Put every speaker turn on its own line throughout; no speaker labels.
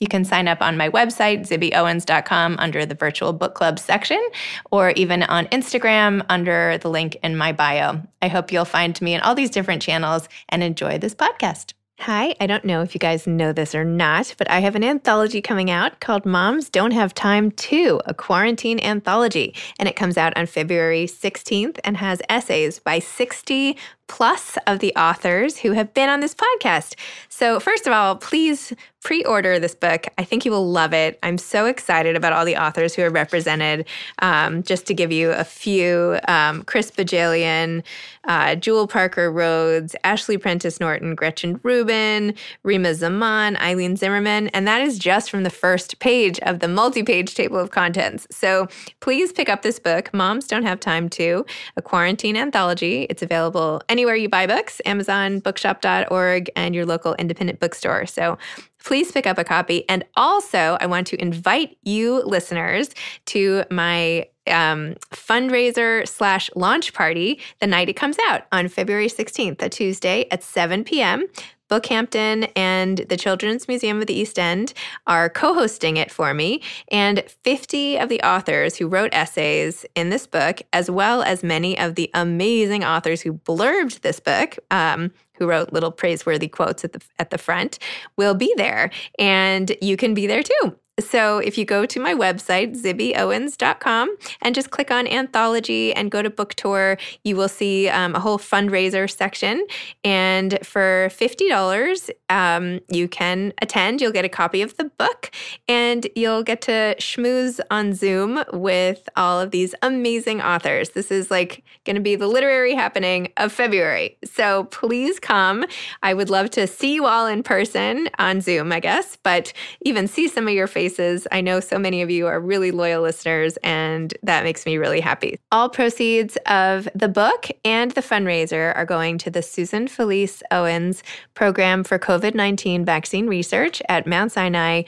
You can sign up on my website, zibbyowens.com, under the virtual book club section, or even on Instagram under the link in my bio. I hope you'll find me in all these different channels and enjoy this podcast. Hi, I don't know if you guys know this or not, but I have an anthology coming out called Moms Don't Have Time To, a quarantine anthology. And it comes out on February 16th and has essays by 60 plus of the authors who have been on this podcast. So, first of all, please pre order this book. I think you will love it. I'm so excited about all the authors who are represented. Um, just to give you a few um, Chris Bohjalian, uh, Jewell Parker Rhodes, Ashley Prentice Norton, Gretchen Rubin, Rima Zaman, Eilene Zimmerman. And that is just from the first page of the multi page table of contents. So, please pick up this book, Moms Don't Have Time to, a quarantine anthology. It's available anywhere you buy books, Amazon, bookshop.org, and your local independent bookstore. So please pick up a copy. And also, I want to invite you listeners to my um, fundraiser slash launch party the night it comes out on February 16th, a Tuesday at 7 p.m. Bookhampton and the Children's Museum of the East End are co hosting it for me. And 50 of the authors who wrote essays in this book, as well as many of the amazing authors who blurbed this book, um, who wrote little praiseworthy quotes at the at the front will be there and you can be there too. So if you go to my website, zibbyowens.com, and just click on anthology and go to book tour, you will see um, a whole fundraiser section. And for $50, um, you can attend. You'll get a copy of the book and you'll get to schmooze on Zoom with all of these amazing authors. This is like going to be the literary happening of February. So please come. I would love to see you all in person on Zoom, I guess, but even see some of your faces I know so many of you are really loyal listeners, and that makes me really happy. All proceeds of the book and the fundraiser are going to the Susan Felice Owens Program for COVID 19 Vaccine Research at Mount Sinai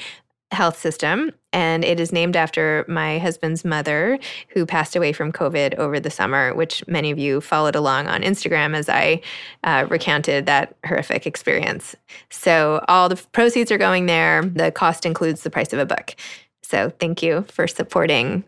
health system and it is named after my husband's mother who passed away from covid over the summer which many of you followed along on instagram as i uh, recounted that horrific experience. So all the proceeds are going there. The cost includes the price of a book. So thank you for supporting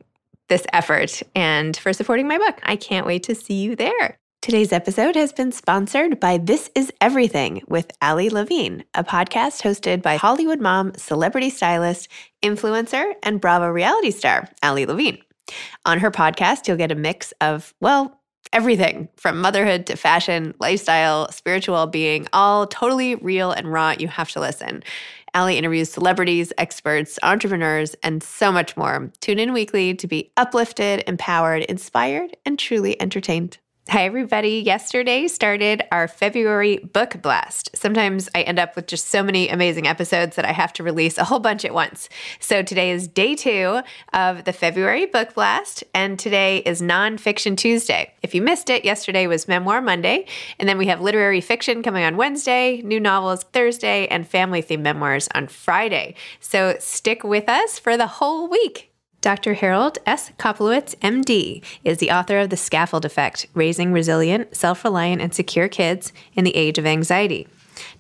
this effort and for supporting my book. I can't wait to see you there Today's episode has been sponsored by This Is Everything with Ali Levine, a podcast hosted by Hollywood mom, celebrity stylist, influencer, and Bravo reality star, Ali Levine. On her podcast, you'll get a mix of, well, everything from motherhood to fashion, lifestyle, spiritual being, all totally real and raw. You have to listen. Ali interviews celebrities, experts, entrepreneurs, and so much more. Tune in weekly to be uplifted, empowered, inspired, and truly entertained. Hi, everybody. Yesterday started our February book blast. Sometimes I end up with just so many amazing episodes that I have to release a whole bunch at once. So today is day two of the February book blast, and today is Nonfiction Tuesday. If you missed it, yesterday was Memoir Monday, and then we have literary fiction coming on Wednesday, new novels Thursday, and family themed memoirs on Friday. So stick with us for the whole week. Dr. Harold S. Koplewicz, MD, is the author of The Scaffold Effect Raising Resilient, Self Reliant, and Secure Kids in the Age of Anxiety.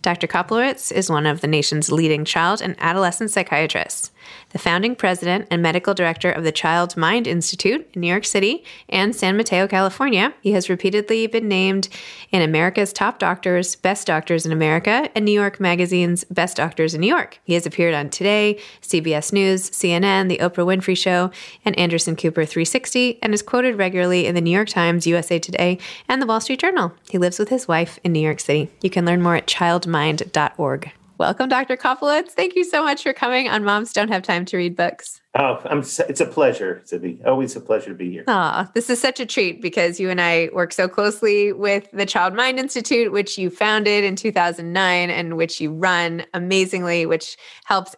Dr. Koplewicz is one of the nation's leading child and adolescent psychiatrists the founding president and medical director of the Child Mind Institute in New York City and San Mateo, California. He has repeatedly been named in America's Top Doctors, Best Doctors in America, and New York Magazine's Best Doctors in New York. He has appeared on Today, CBS News, CNN, The Oprah Winfrey Show, and Anderson Cooper 360, and is quoted regularly in the New York Times, USA Today, and the Wall Street Journal. He lives with his wife in New York City. You can learn more at childmind.org. Welcome, Dr. Koplewicz. Thank you so much for coming on Moms Don't Have Time to Read Books.
Oh, I'm, it's a pleasure to be. Always a pleasure to be here.
Ah, this is such a treat because you and I work so closely with the Child Mind Institute, which you founded in 2009 and which you run amazingly, which helps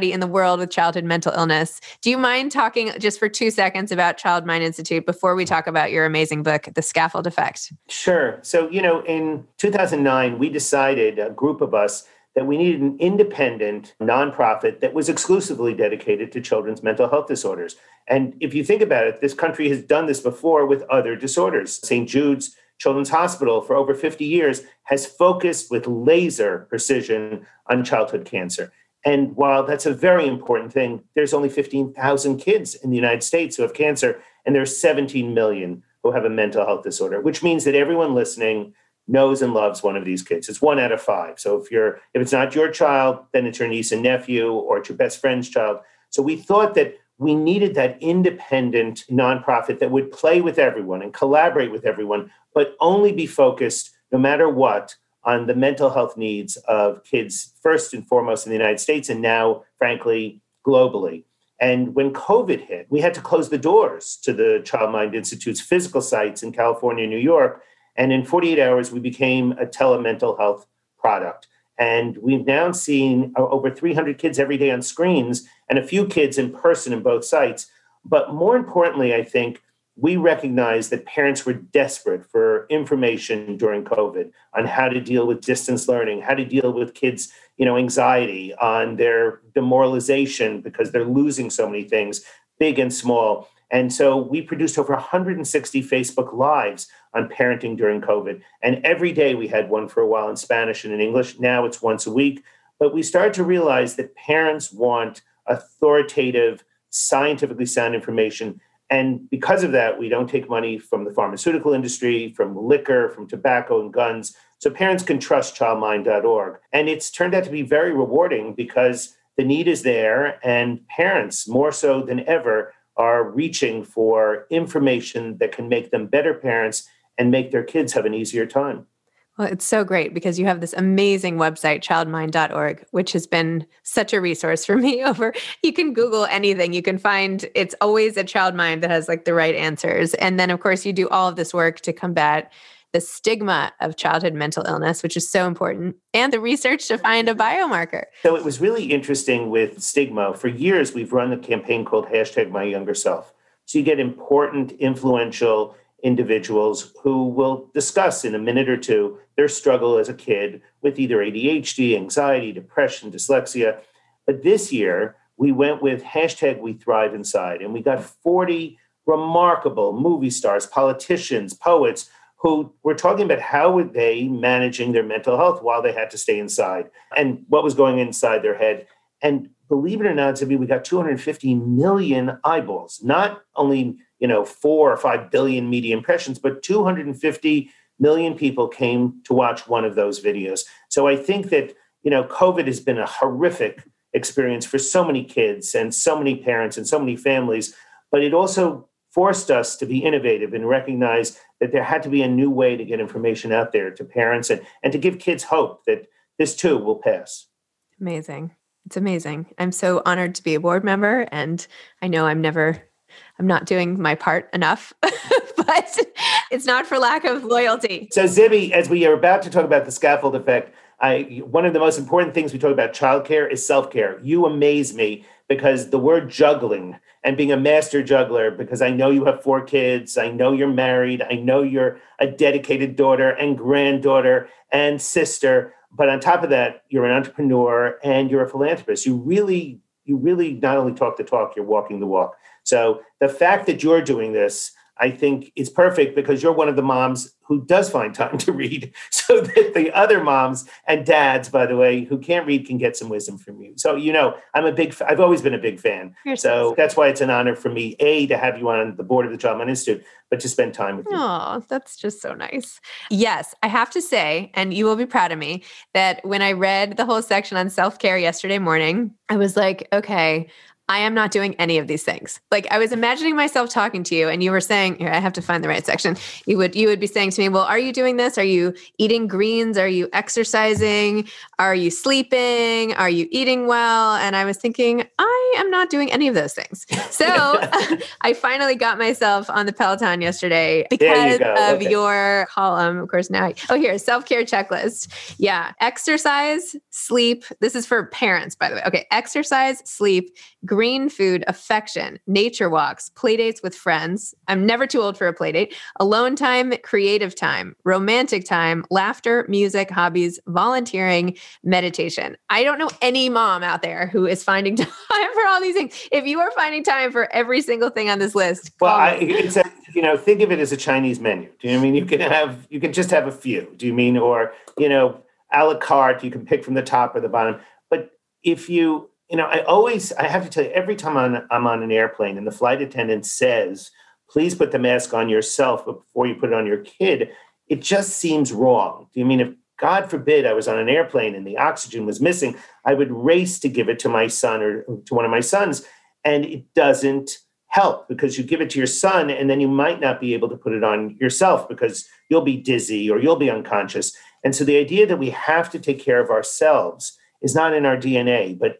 in the world with childhood mental illness. Do you mind talking just for two seconds about Child Mind Institute before we talk about your amazing book, The Scaffold Effect?
Sure. So, you know, in 2009, we decided, a group of us, that we needed an independent nonprofit that was exclusively dedicated to children's mental health disorders. And if you think about it, this country has done this before with other disorders. St. Jude's Children's Hospital for over 50 years has focused with laser precision on childhood cancer. And while that's a very important thing, there's only 15,000 kids in the United States who have cancer, and there's 17 million who have a mental health disorder, which means that everyone listening knows and loves one of these kids. It's one out of five. So if you're if it's not your child, then it's your niece and nephew or it's your best friend's child. So we thought that we needed that independent nonprofit that would play with everyone and collaborate with everyone, but only be focused, no matter what, on the mental health needs of kids, first and foremost in the United States, and now, frankly, globally. And when COVID hit, we had to close the doors to the Child Mind Institute's physical sites in California and New York and in 48 hours, we became a telemental health product. And we've now seen uh, over 300 kids every day on screens and a few kids in person in both sites. But more importantly, I think we recognize that parents were desperate for information during COVID on how to deal with distance learning, how to deal with kids, you know, anxiety, on their demoralization because they're losing so many things, big and small. And so we produced over 160 Facebook Lives on parenting during COVID. And every day we had one for a while in Spanish and in English. Now it's once a week. But we started to realize that parents want authoritative, scientifically sound information. And because of that, we don't take money from the pharmaceutical industry, from liquor, from tobacco and guns. So parents can trust childmind.org. And it's turned out to be very rewarding because the need is there, and parents, more so than ever, are reaching for information that can make them better parents and make their kids have an easier time.
Well, it's so great because you have this amazing website, childmind.org, which has been such a resource for me over. You can Google anything. You can find it's always a child mind that has like the right answers. And then, of course, you do all of this work to combat the stigma of childhood mental illness, which is so important, and the research to find a biomarker.
So it was really interesting with stigma. For years, we've run a campaign called hashtag my younger self. So you get important, influential individuals who will discuss in a minute or two their struggle as a kid with either ADHD, anxiety, depression, dyslexia. But this year, we went with hashtag we thrive inside, and we got 40 remarkable movie stars, politicians, poets who were talking about how were they managing their mental health while they had to stay inside and what was going inside their head. And believe it or not, Zibby, we got 250 million eyeballs, not only you know, four or five billion media impressions, but 250 million people came to watch one of those videos. So I think that, you know, COVID has been a horrific experience for so many kids and so many parents and so many families, but it also forced us to be innovative and recognize that there had to be a new way to get information out there to parents and, and to give kids hope that this too will pass.
Amazing. It's amazing. I'm so honored to be a board member and I know I'm never I'm not doing my part enough, but it's not for lack of loyalty.
So Zibby, as we are about to talk about the scaffold effect, I one of the most important things we talk about childcare is self-care. You amaze me because the word juggling and being a master juggler because I know you have four kids, I know you're married, I know you're a dedicated daughter and granddaughter and sister, but on top of that, you're an entrepreneur and you're a philanthropist. You really you really not only talk the talk, you're walking the walk. So the fact that you're doing this I think is perfect because you're one of the moms who does find time to read so that the other moms and dads, by the way, who can't read can get some wisdom from you. So, you know, I'm a big, I've always been a big fan. You're so that's why it's an honor for me, A, to have you on the board of the Childmind Institute, but to spend time with you.
Oh, that's just so nice. Yes, I have to say, and you will be proud of me, that when I read the whole section on self care yesterday morning, I was like, okay, I am not doing any of these things. Like I was imagining myself talking to you and you were saying, here, I have to find the right section. You would you would be saying to me, "Well, are you doing this? Are you eating greens? Are you exercising? Are you sleeping? Are you eating well?" And I was thinking, I am not doing any of those things. So, I finally got myself on the Peloton yesterday because you of okay. your column. Of course, now I, oh here, self-care checklist. Yeah, exercise, sleep. This is for parents, by the way. Okay, exercise, sleep, green food, affection, nature walks, play dates with friends. I'm never too old for a play date. Alone time, creative time, romantic time, laughter, music, hobbies, volunteering, meditation. I don't know any mom out there who is finding time for all these things. If you are finding time for every single thing on this list,
well, I, it's a, you know, think of it as a Chinese menu. Do you know I mean you can have you can just have a few? Do you mean or you know a la carte? You can pick from the top or the bottom. But if you you know, I always, I have to tell you, every time I'm, I'm on an airplane and the flight attendant says, please put the mask on yourself before you put it on your kid, it just seems wrong. Do you mean if God forbid I was on an airplane and the oxygen was missing, I would race to give it to my son or to one of my sons. And it doesn't help because you give it to your son and then you might not be able to put it on yourself because you'll be dizzy or you'll be unconscious. And so the idea that we have to take care of ourselves is not in our DNA, but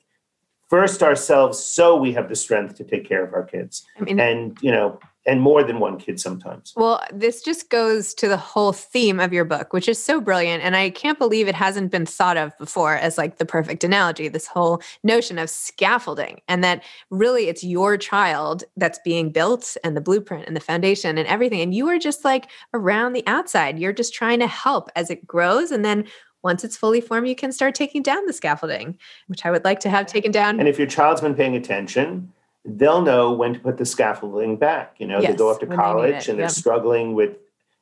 first ourselves so we have the strength to take care of our kids. I mean, and, you know, and more than one kid sometimes.
Well, this just goes to the whole theme of your book, which is so brilliant. And I can't believe it hasn't been thought of before as like the perfect analogy, this whole notion of scaffolding, and that really it's your child that's being built and the blueprint and the foundation and everything. And you are just like around the outside. You're just trying to help as it grows. And then once it's fully formed, you can start taking down the scaffolding, which I would like to have taken down.
And if your child's been paying attention, they'll know when to put the scaffolding back. You know, yes, they go off to college and they're struggling with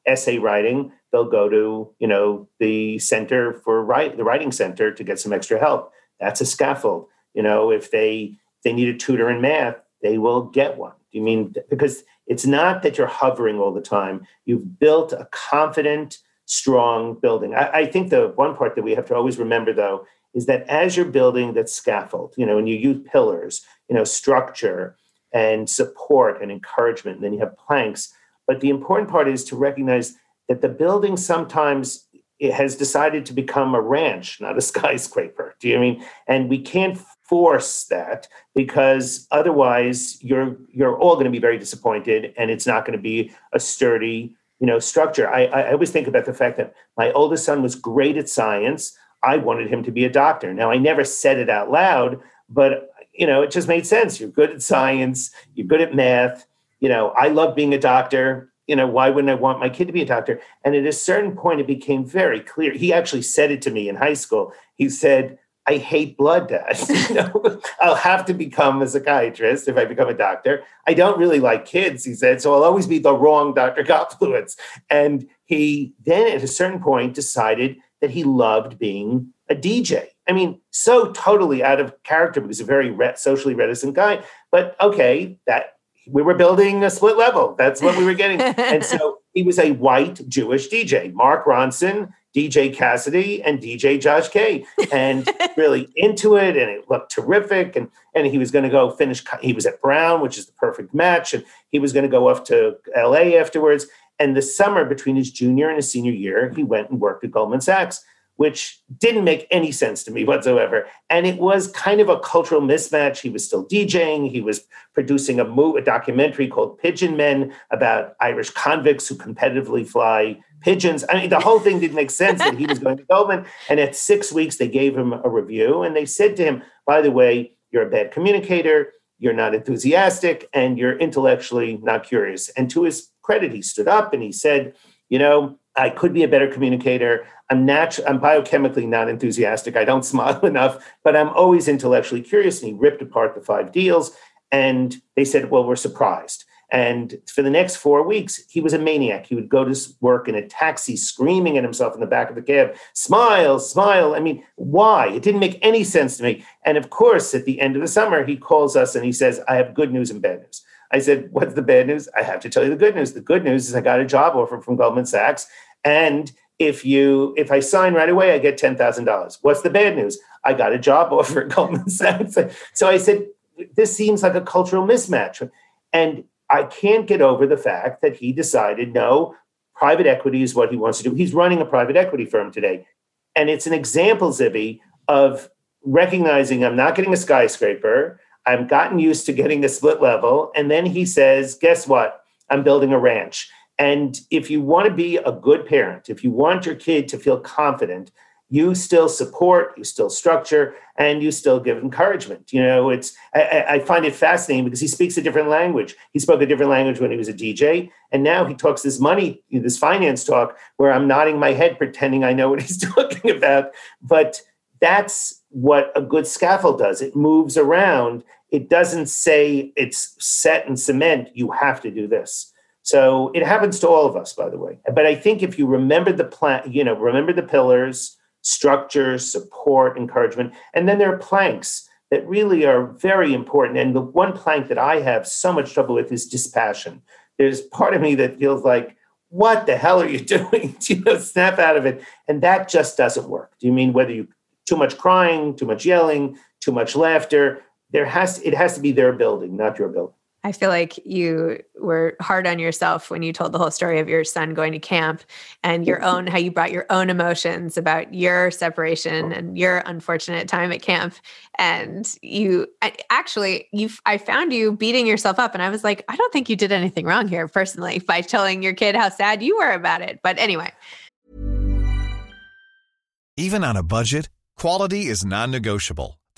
essay writing. They'll go to, you know, the center for write the writing center to get some extra help. That's a scaffold. You know, if they they need a tutor in math, they will get one. Do you mean because it's not that you're hovering all the time. You've built a confident, strong building. I, I, think the one part that we have to always remember, though, is that as you're building that scaffold, you know, and you use pillars, you know, structure and support and encouragement, and then you have planks. But the important part is to recognize that the building sometimes it has decided to become a ranch, not a skyscraper. Do you know I mean? And we can't force that because otherwise you're you're all going to be very disappointed and it's not going to be a sturdy you know structure I, I always think about the fact that my oldest son was great at science i wanted him to be a doctor now i never said it out loud but you know it just made sense you're good at science you're good at math you know i love being a doctor you know why wouldn't i want my kid to be a doctor and at a certain point it became very clear he actually said it to me in high school he said I hate blood tests. you know, I'll have to become a psychiatrist if I become a doctor. I don't really like kids, he said, so I'll always be the wrong Dr. Gottfluence. And he then at a certain point decided that he loved being a DJ. I mean, so totally out of character because he's a very re- socially reticent guy. But okay, that we were building a split level. That's what we were getting. and so he was a white Jewish DJ, Mark Ronson, DJ Cassidy, and DJ Josh K. And really into it. And it looked terrific. And, and he was going to go finish, he was at Brown, which is the perfect match. And he was going to go off to LA afterwards. And the summer between his junior and his senior year, he went and worked at Goldman Sachs which didn't make any sense to me whatsoever. And it was kind of a cultural mismatch. He was still DJing. He was producing a, mo- a documentary called Pigeon Men about Irish convicts who competitively fly pigeons. I mean, the whole thing didn't make sense that he was going to Goldman. And at six weeks, they gave him a review and they said to him, by the way, you're a bad communicator, you're not enthusiastic, and you're intellectually not curious. And to his credit, he stood up and he said, you know, I could be a better communicator. I'm natural. I'm biochemically not enthusiastic. I don't smile enough, but I'm always intellectually curious. And he ripped apart the five deals, and they said, "Well, we're surprised." And for the next four weeks, he was a maniac. He would go to work in a taxi, screaming at himself in the back of the cab, "Smile, smile!" I mean, why? It didn't make any sense to me. And of course, at the end of the summer, he calls us and he says, "I have good news and bad news." I said, What's the bad news? I have to tell you the good news. The good news is I got a job offer from Goldman Sachs. And if you if I sign right away, I get ten thousand dollars. What's the bad news? I got a job offer at Goldman Sachs. So I said, this seems like a cultural mismatch. And I can't get over the fact that he decided, no, private equity is what he wants to do. He's running a private equity firm today. And it's an example, Zibby, of recognizing I'm not getting a skyscraper. I've gotten used to getting a split level. And then he says, guess what? I'm building a ranch. And if you want to be a good parent, if you want your kid to feel confident, you still support, you still structure, and you still give encouragement. You know, it's I, I, find it fascinating because he speaks a different language. He spoke a different language when he was a DJ, and now he talks this money, this finance talk, where I'm nodding my head, pretending I know what he's talking about. But that's what a good scaffold does. It moves around. It doesn't say it's set in cement. You have to do this. So it happens to all of us, by the way. But I think if you remember the plan, you know, remember the pillars, structure, support, encouragement, and then there are planks that really are very important. And the one plank that I have so much trouble with is dispassion. There's part of me that feels like, what the hell are you doing? you know, snap out of it. And that just doesn't work. Do you mean whether you too much crying, too much yelling, too much laughter? There has it has to be their building, not your building.
I feel like you were hard on yourself when you told the whole story of your son going to camp and your own, how you brought your own emotions about your separation and your unfortunate time at camp. And you actually, you, I found you beating yourself up. And I was like, I don't think you did anything wrong here personally by telling your kid how sad you were about it. But anyway.
Even on a budget, quality is non negotiable.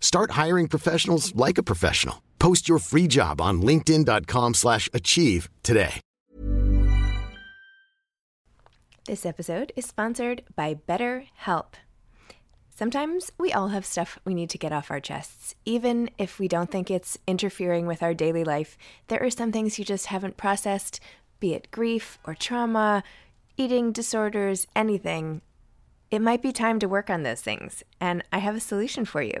Start hiring professionals like a professional. Post your free job on linkedin.com slash achieve today.
This episode is sponsored by BetterHelp. Sometimes we all have stuff we need to get off our chests. Even if we don't think it's interfering with our daily life, there are some things you just haven't processed, be it grief or trauma, eating disorders, anything. It might be time to work on those things, and I have a solution for you.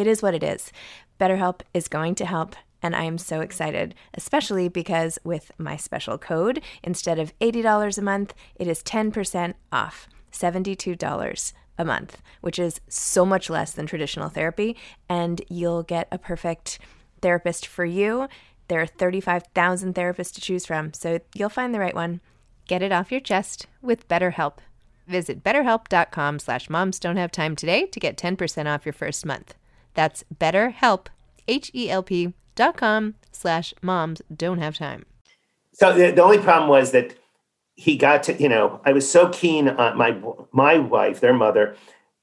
it is what it is. BetterHelp is going to help. And I am so excited, especially because with my special code, instead of $80 a month, it is 10% off, $72 a month, which is so much less than traditional therapy. And you'll get a perfect therapist for you. There are 35,000 therapists to choose from, so you'll find the right one. Get it off your chest with BetterHelp. Visit betterhelp.com slash moms don't have time today to get 10% off your first month. That's betterhelp, H-E-L-P dot com slash moms don't have time.
So the, the only problem was that he got to, you know, I was so keen on my, my wife, their mother,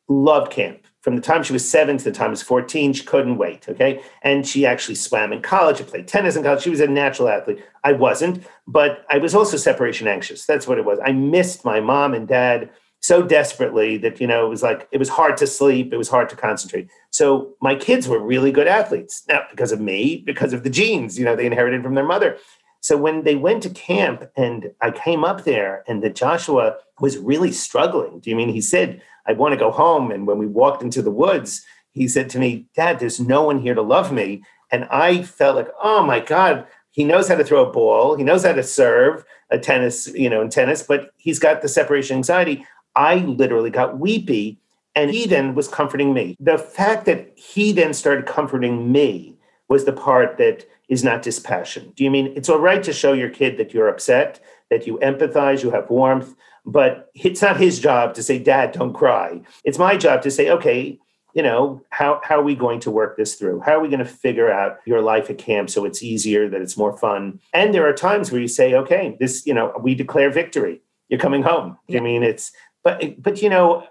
loved camp from the time she was seven to the time she was 14, she couldn't wait. Okay. And she actually swam in college and played tennis in college. She was a natural athlete. I wasn't, but I was also separation anxious. That's what it was. I missed my mom and dad so desperately that, you know, it was like, it was hard to sleep. It was hard to concentrate. So my kids were really good athletes. Now, because of me, because of the genes, you know, they inherited from their mother. So when they went to camp and I came up there and that Joshua was really struggling, do you mean he said, I want to go home. And when we walked into the woods, he said to me, Dad, there's no one here to love me. And I felt like, oh my God, he knows how to throw a ball. He knows how to serve a tennis, you know, in tennis, but he's got the separation anxiety. I literally got weepy. And he then was comforting me. The fact that he then started comforting me was the part that is not dispassion. Do you mean it's all right to show your kid that you're upset, that you empathize, you have warmth, but it's not his job to say, Dad, don't cry. It's my job to say, okay, you know, how, how are we going to work this through? How are we going to figure out your life at camp so it's easier, that it's more fun? And there are times where you say, okay, this, you know, we declare victory. You're coming home. Yeah. I mean, it's, but, but, you know,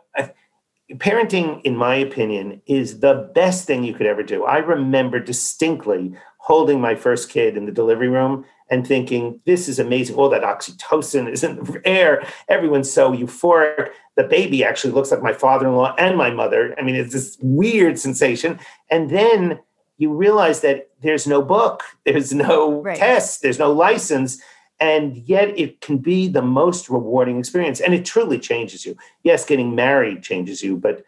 parenting, in my opinion, is the best thing you could ever do. I remember distinctly holding my first kid in the delivery room and thinking, this is amazing. All that oxytocin is in the air. Everyone's so euphoric. The baby actually looks like my father in law and my mother. I mean, it's this weird sensation. And then you realize that there's no book, there's no right. test, there's no license. And yet it can be the most rewarding experience. And it truly changes you. Yes, getting married changes you, but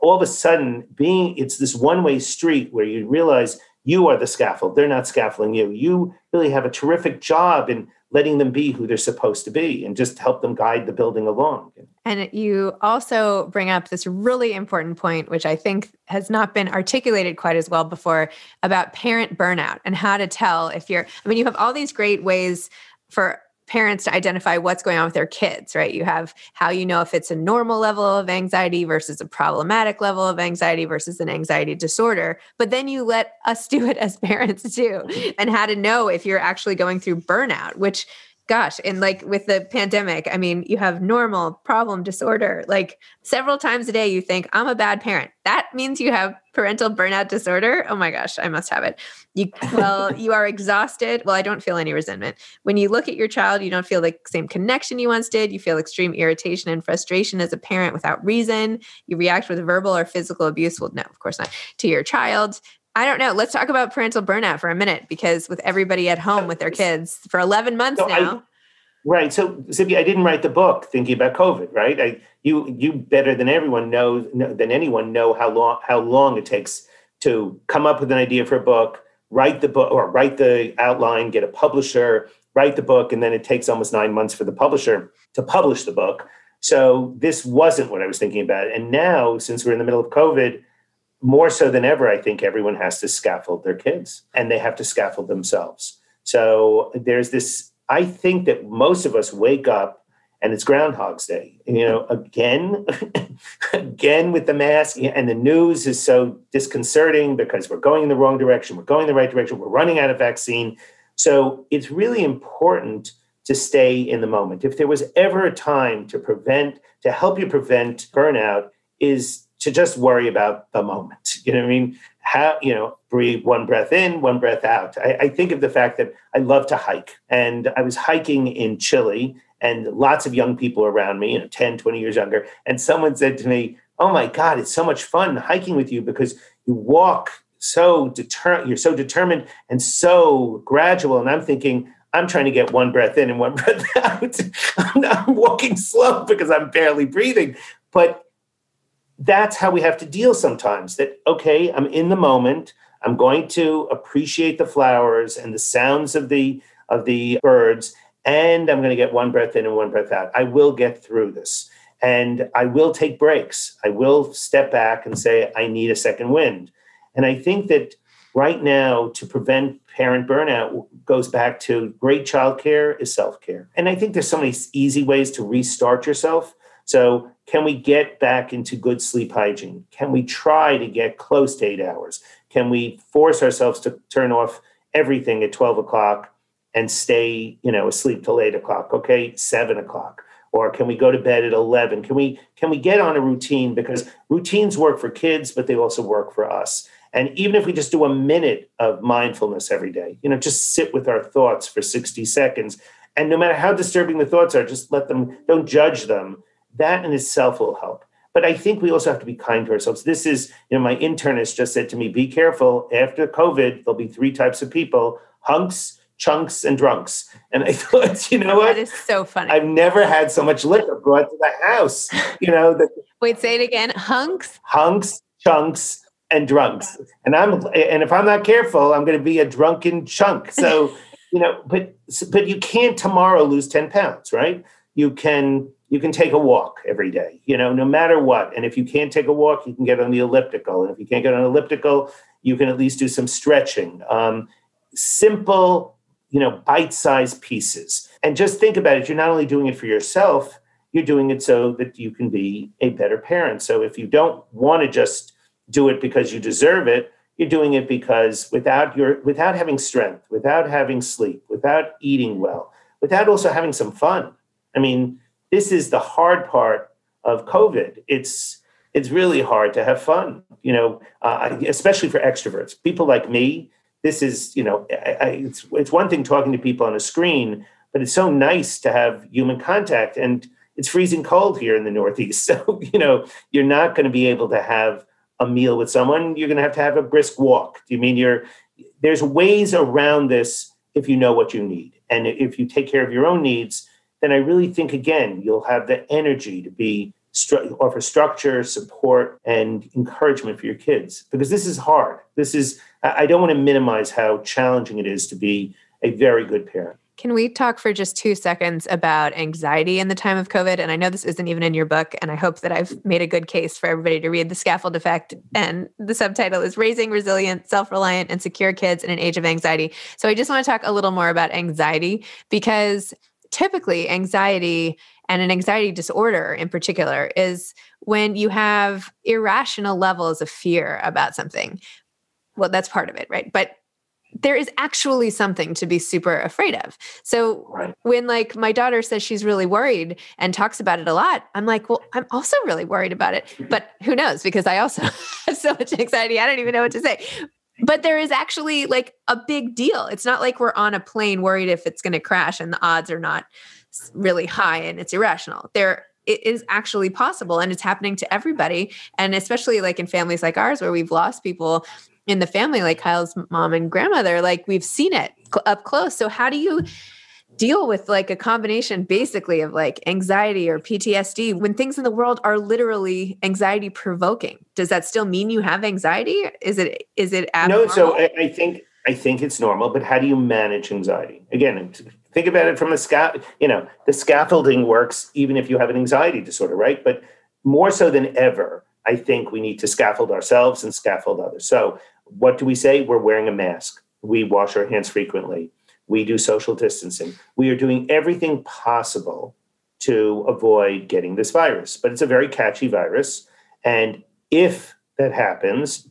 all of a sudden being it's this one-way street where you realize you are the scaffold. They're not scaffolding you. You really have a terrific job in letting them be who they're supposed to be and just help them guide the building along.
And you also bring up this really important point, which I think has not been articulated quite as well before about parent burnout and how to tell if you're, I mean, you have all these great ways for parents to identify what's going on with their kids, right? You have how you know if it's a normal level of anxiety versus a problematic level of anxiety versus an anxiety disorder. But then you let us do it as parents too, mm-hmm. and how to know if you're actually going through burnout, which gosh, and like with the pandemic, I mean, you have normal problem disorder. Like several times a day, you think, I'm a bad parent. That means you have parental burnout disorder. Oh my gosh, I must have it. You well, you are exhausted. Well, I don't feel any resentment. When you look at your child, you don't feel the same connection you once did. You feel extreme irritation and frustration as a parent without reason. You react with verbal or physical abuse. Well, no, of course not, to your child. I don't know. Let's talk about parental burnout for a minute because with everybody at home with their kids for 11 months so now. I,
right. So, Zibby, I didn't write the book thinking about COVID, right? I, you, you better than everyone knows than anyone know how long how long it takes to come up with an idea for a book, write the book or write the outline, get a publisher, write the book, and then it takes almost nine months for the publisher to publish the book. So this wasn't what I was thinking about. And now, since we're in the middle of COVID, more so than ever, I think everyone has to scaffold their kids and they have to scaffold themselves. So there's this, I think that most of us wake up and it's Groundhog's Day, you know, again, again with the mask. And the news is so disconcerting because we're going in the wrong direction, we're going in the right direction, we're running out of vaccine. So it's really important to stay in the moment. If there was ever a time to prevent, to help you prevent burnout, is to just worry about the moment. You know what I mean? How, you know, breathe one breath in, one breath out. I, I, think of the fact that I love to hike. And I was hiking in Chile and lots of young people around me, you know, 10, 20 years younger. And someone said to me, Oh my God, it's so much fun hiking with you because you walk so deter you're so determined and so gradual. And I'm thinking, I'm trying to get one breath in and one breath out. I'm, I'm walking slow because I'm barely breathing. But that's how we have to deal sometimes that, okay, I'm in the moment. I'm going to appreciate the flowers and the sounds of the of the birds, and I'm going to get one breath in and one breath out. I will get through this. And I will take breaks. I will step back and say, I need a second wind. And I think that right now, to prevent parent burnout, goes back to great childcare is self care. And I think there's so many easy ways to restart yourself. So, can we get back into good sleep hygiene? Can we try to get close to eight hours? Can we force ourselves to turn off everything at 12 o'clock and stay, you know, asleep till eight o'clock? Okay, seven o'clock or can we go to bed at 11 can we can we get on a routine because routines work for kids but they also work for us and even if we just do a minute of mindfulness every day you know just sit with our thoughts for 60 seconds and no matter how disturbing the thoughts are just let them don't judge them that in itself will help but i think we also have to be kind to ourselves this is you know my internist just said to me be careful after covid there'll be three types of people hunks chunks and drunks. And I thought, you know what?
That is so funny.
I've never had so much liquor brought to the house. You know, the
wait, say it again. Hunks,
hunks, chunks, and drunks. And I'm and if I'm not careful, I'm going to be a drunken chunk. So, you know, but but you can't tomorrow lose 10 pounds, right? You can you can take a walk every day, you know, no matter what. And if you can't take a walk, you can get on the elliptical. And if you can't get on an elliptical, you can at least do some stretching. Um, simple you know, bite-sized pieces. And just think about it, you're not only doing it for yourself, you're doing it so that you can be a better parent. So if you don't want to just do it because you deserve it, you're doing it because without your without having strength, without having sleep, without eating well, without also having some fun. I mean, this is the hard part of COVID. It's it's really hard to have fun, you know, uh, especially for extroverts. People like me, this is you know I, I, it's it's one thing talking to people on a screen but it's so nice to have human contact and it's freezing cold here in the northeast so you know you're not going to be able to have a meal with someone you're going to have to have a brisk walk do you mean you're there's ways around this if you know what you need and if you take care of your own needs then i really think again you'll have the energy to be stru- offer structure, support, and encouragement for your kids because this is hard. This is, I don't want to minimize how challenging it is to be a very good parent.
Can we talk for just two seconds about anxiety in the time of COVID? And I know this isn't even in your book, and I hope that I've made a good case for everybody to read The Scaffold Effect. And the subtitle is Raising Resilient, Self Reliant, and Secure Kids in an Age of Anxiety. So I just want to talk a little more about anxiety because typically anxiety and an anxiety disorder in particular is when you have irrational levels of fear about something. Well, that's part of it, right? But there is actually something to be super afraid of. So right. when like my daughter says she's really worried and talks about it a lot, I'm like, well, I'm also really worried about it. But who knows? Because I also have so much anxiety, I don't even know what to say. But there is actually like a big deal. It's not like we're on a plane worried if it's going to crash and the odds are not really high and it's irrational. There it is actually possible and it's happening to everybody. And especially like in families like ours where we've lost people in the family, like Kyle's mom and grandmother, like we've seen it up close. So how do you deal with like a combination basically of like anxiety or PTSD when things in the world are literally anxiety provoking? Does that still mean you have anxiety? Is it is it abnormal?
No, so I, I think I think it's normal, but how do you manage anxiety? Again, Think about it from a sca- you know, the scaffolding works even if you have an anxiety disorder, right? But more so than ever, I think we need to scaffold ourselves and scaffold others. So, what do we say? We're wearing a mask. We wash our hands frequently. We do social distancing. We are doing everything possible to avoid getting this virus. But it's a very catchy virus. And if that happens,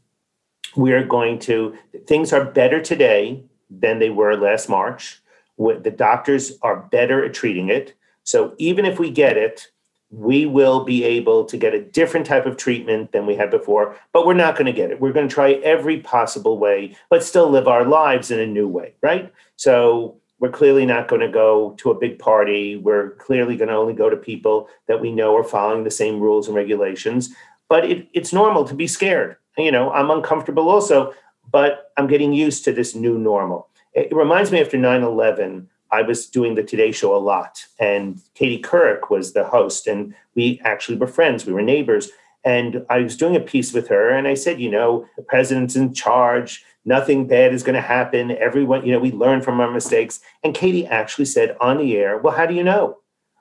we are going to, things are better today than they were last March the doctors are better at treating it. So even if we get it, we will be able to get a different type of treatment than we had before, but we're not going to get it. We're going to try every possible way, but still live our lives in a new way, right? So we're clearly not going to go to a big party. We're clearly going to only go to people that we know are following the same rules and regulations. But it, it's normal to be scared. You know, I'm uncomfortable also, but I'm getting used to this new normal it reminds me after 9 11, I was doing the Today Show a lot, and Katie Couric was the host, and we actually were friends. We were neighbors. And I was doing a piece with her, and I said, you know, the president's in charge. Nothing bad is going to happen. Everyone, you know, we learn from our mistakes. And Katie actually said on the air, well, how do you know?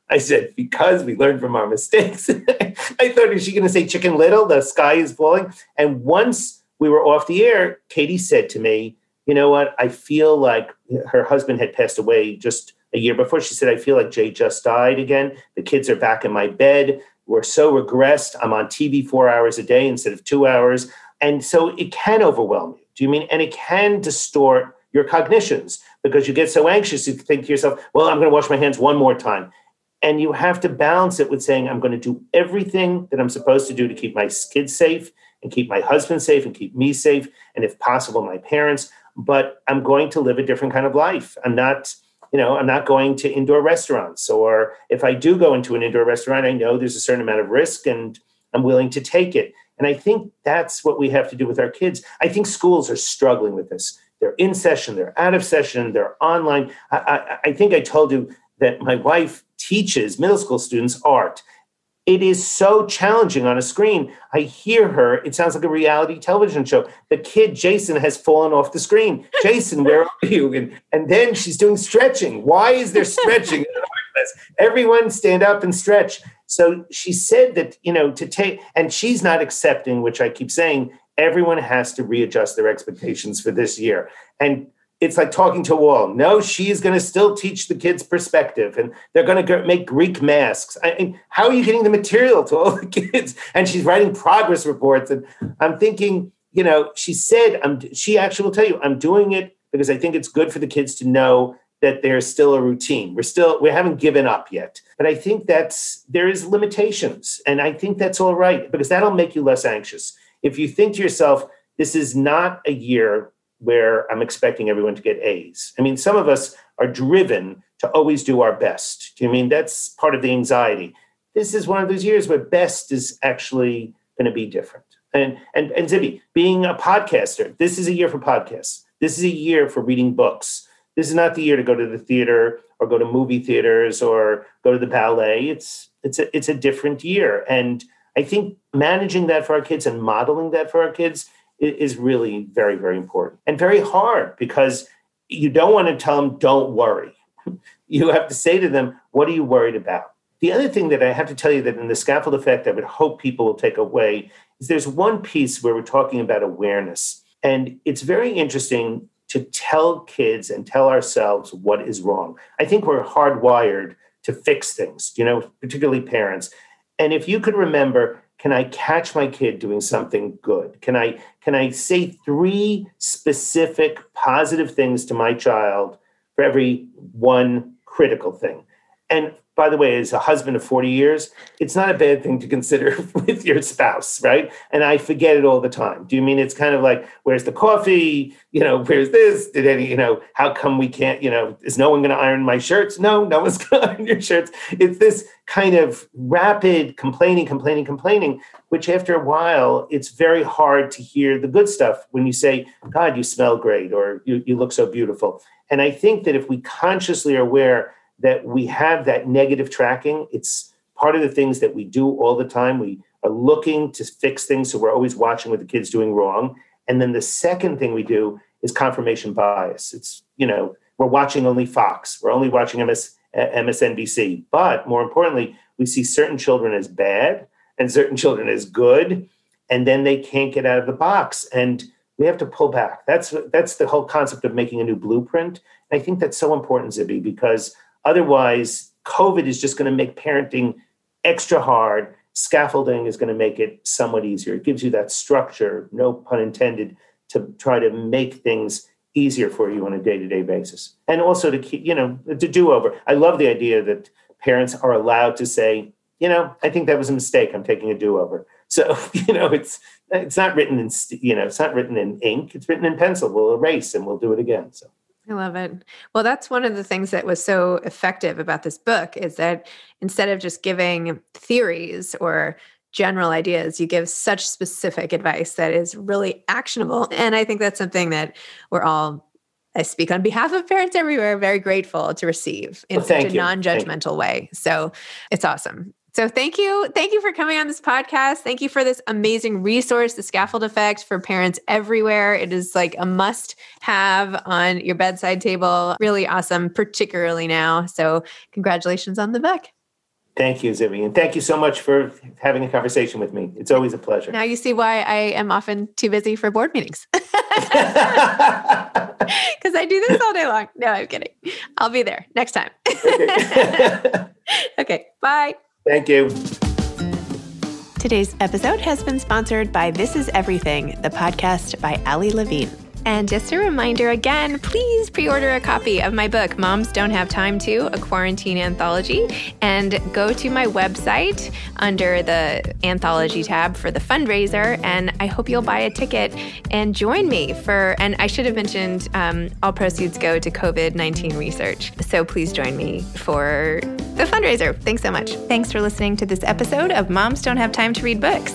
I said, because we learned from our mistakes. I thought, is she going to say Chicken Little? The sky is falling. And once we were off the air, Katie said to me, you know what? I feel like her husband had passed away just a year before. She said, I feel like Jay just died again. The kids are back in my bed. We're so regressed. I'm on TV four hours a day instead of two hours. And so it can overwhelm you. Do you mean? And it can distort your cognitions because you get so anxious. You think to yourself, well, I'm going to wash my hands one more time. And you have to balance it with saying, I'm going to do everything that I'm supposed to do to keep my kids safe and keep my husband safe and keep me safe. And if possible, my parents. But I'm going to live a different kind of life. I'm not you know, I'm not going to indoor restaurants. Or if I do go into an indoor restaurant, I know there's a certain amount of risk and I'm willing to take it. And I think that's what we have to do with our kids. I think schools are struggling with this. They're in session, they're out of session, they're online. I, I, I think I told you that my wife teaches middle school students art it is so challenging on a screen. I hear her. It sounds like a reality television show. The kid, Jason, has fallen off the screen. Jason, where are you? And, and then she's doing stretching. Why is there stretching? Everyone stand up and stretch. So she said that, you know, to take, and she's not accepting, which I keep saying, everyone has to readjust their expectations for this year. And it's like talking to a wall. No, she's going to still teach the kids perspective, and they're going to make Greek masks. I how are you getting the material to all the kids? And she's writing progress reports, and I'm thinking, you know, she said, I'm. She actually will tell you, I'm doing it because I think it's good for the kids to know that there's still a routine. We're still we haven't given up yet, but I think that's there is limitations, and I think that's all right because that'll make you less anxious. If you think to yourself, this is not a year where I'm expecting everyone to get A's. I mean, some of us are driven to always do our best. Do you mean that's part of the anxiety? This is one of those years where best is actually going to be different. And and and Zibby, being a podcaster, this is a year for podcasts. This is a year for reading books. This is not the year to go to the theater or go to movie theaters or go to the ballet. It's it's a it's a different year. And I think managing that for our kids and modeling that for our kids is really very, very important and very hard because you don't want to tell them, don't worry. You have to say to them, what are you worried about? The other thing that I have to tell you that in the scaffold effect, I would hope people will take away is there's one piece where we're talking about awareness. And it's very interesting to tell kids and tell ourselves what is wrong. I think we're hardwired to fix things, you know, particularly parents. And if you could remember, can I catch my kid doing something good? Can I can I say three specific positive things to my child for every one critical thing? And by the way, as a husband of 40 years, it's not a bad thing to consider with your spouse, right? And I forget it all the time. Do you mean it's kind of like, where's the coffee? You know, where's this? Did any, you know, how come we can't, you know, is no one going to iron my shirts? No, no one's going to iron your shirts. It's this kind of rapid complaining, complaining, complaining, which after a while, it's very hard to hear the good stuff when you say, God, you smell great or you, you look so beautiful. And I think that if we consciously are aware, that we have that negative tracking. It's part of the things that we do all the time. We are looking to fix things, so we're always watching what the kid's doing wrong. And then the second thing we do is confirmation bias. It's, you know, we're watching only Fox, we're only watching MS, uh, MSNBC. But more importantly, we see certain children as bad and certain children as good, and then they can't get out of the box. And we have to pull back. That's that's the whole concept of making a new blueprint. And I think that's so important, Zibby, because Otherwise, COVID is just going to make parenting extra hard. Scaffolding is going to make it somewhat easier. It gives you that structure, no pun intended, to try to make things easier for you on a day-to-day basis. And also to keep, you know, to do over. I love the idea that parents are allowed to say, you know, I think that was a mistake. I'm taking a do-over. So, you know, it's it's not written in you know, it's not written in ink. It's written in pencil. We'll erase and we'll do it again. So
I love it. Well, that's one of the things that was so effective about this book is that instead of just giving theories or general ideas, you give such specific advice that is really actionable. And I think that's something that we're all, I speak on behalf of parents everywhere, very grateful to receive in well, such a non judgmental way. So it's awesome. So thank you. Thank you for coming on this podcast. Thank you for this amazing resource, the scaffold effect for parents everywhere. It is like a must have on your bedside table. Really awesome, particularly now. So congratulations on the book.
Thank you, Zibby. And thank you so much for having a conversation with me. It's always a pleasure.
Now you see why I am often too busy for board meetings. Because I do this all day long. No, I'm kidding. I'll be there next time. okay, okay bye.
Thank you.
Today's episode has been sponsored by This Is Everything, the podcast by Ali Levine. And just a reminder again, please pre order a copy of my book, Moms Don't Have Time to, a quarantine anthology, and go to my website under the anthology tab for the fundraiser. And I hope you'll buy a ticket and join me for, and I should have mentioned um, all proceeds go to COVID 19 research. So please join me for the fundraiser. Thanks so much. Thanks for listening to this episode of Moms Don't Have Time to Read Books.